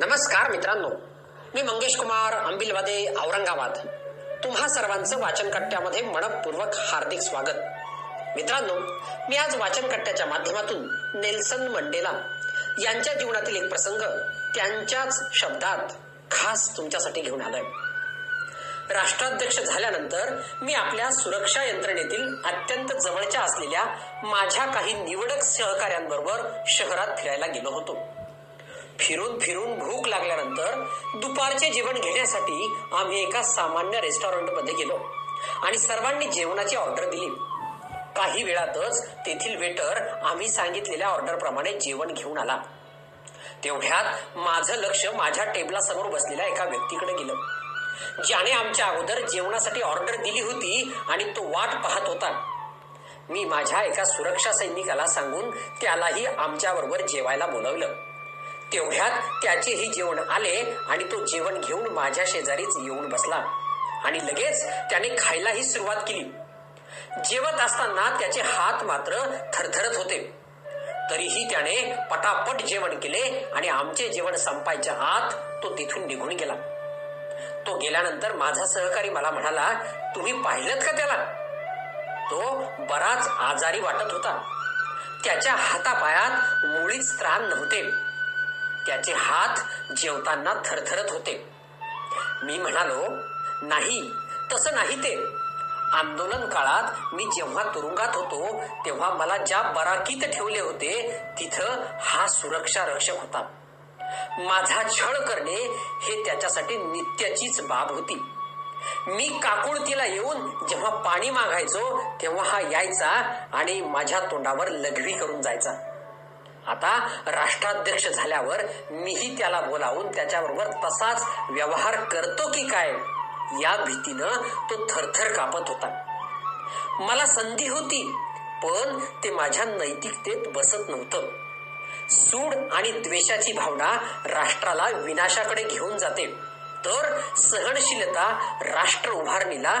नमस्कार मित्रांनो. मी मंगेश कुमार अंबिलवादे औरंगाबाद. तुम्हा सर्वांचं वाचन कट्ट्यामध्ये मनपूर्वक हार्दिक स्वागत. मित्रांनो मी आज वाचन कट्ट्याच्या माध्यमातून नेल्सन मंडेला यांच्या जीवनातील एक प्रसंग त्यांच्याच शब्दात खास तुमच्यासाठी घेऊन आलोय. राष्ट्राध्यक्ष झाल्यानंतर मी आपल्या सुरक्षा यंत्रणेतील अत्यंत जवळच्या असलेल्या माझ्या काही निवडक सहकाऱ्यांबरोबर शहरात फिरायला गेलो होतो. फिरून फिरून भूक लागल्यानंतर दुपारचे जेवण घेण्यासाठी आम्ही एका सामान्य रेस्टॉरंटमध्ये गेलो आणि सर्वांनी जेवणाची ऑर्डर दिली. काही वेळातच तेथील वेटर आम्ही सांगितलेल्या ऑर्डर प्रमाणे जेवण घेऊन आला. तेवढ्यात माझं लक्ष माझ्या टेबलासमोर बसलेल्या एका व्यक्तीकडे गेलं. ज्याने आमच्या अगोदर जेवणासाठी ऑर्डर दिली होती आणि तो वाट पाहत होता. मी माझ्या एका सुरक्षा सैनिकाला सांगून त्यालाही आमच्या बरोबर जेवायला बोलवलं. तेवढ्यात त्याचेही जेवण आले आणि तो जेवण घेऊन माझ्या शेजारीच येऊन बसला. आणि लगेच त्याने खायलाही सुरुवात केली. जेवत असताना त्याचे हात मात्र थरथरत होते. तरीही त्याने पटापट जेवण केले आणि आमचे जेवण संपायच्या आत तो तिथून निघून गेला. तो गेल्यानंतर माझा सहकारी मला म्हणाला तुम्ही पाहिलं का त्याला? तो बराच आजारी वाटत होता. त्याच्या हातापायात मुळीच त्राण नव्हते. त्याचे हात जेवताना थरथरत होते. मी म्हणालो नाही तसं नाही ते. आंदोलन काळात मी जेव्हा तुरुंगात होतो तेव्हा मला ज्या बराकीत ठेवले होते तिथं हा सुरक्षा रक्षक होता. माझा छळ करणे हे त्याच्यासाठी नित्याचीच बाब होती. मी काकुळतीला येऊन जेव्हा पाणी मागायचो तेव्हा हा यायचा आणि माझ्या तोंडावर लघवी करून जायचा. आता राष्ट्राध्यक्ष झाल्यावर मीही त्याला बोलावून त्याच्याबरोबर तसाच व्यवहार करतो की काय? या भीतीनं तो थरथर कापत होता. मला संधी होती पण ते माझ्या नैतिकतेत बसत नव्हतं. सूड आणि द्वेषाची भावना राष्ट्राला विनाशाकडे घेऊन जाते. तर सहनशीलता राष्ट्र उभारणीला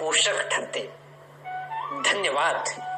पोषक ठरते. धन्यवाद.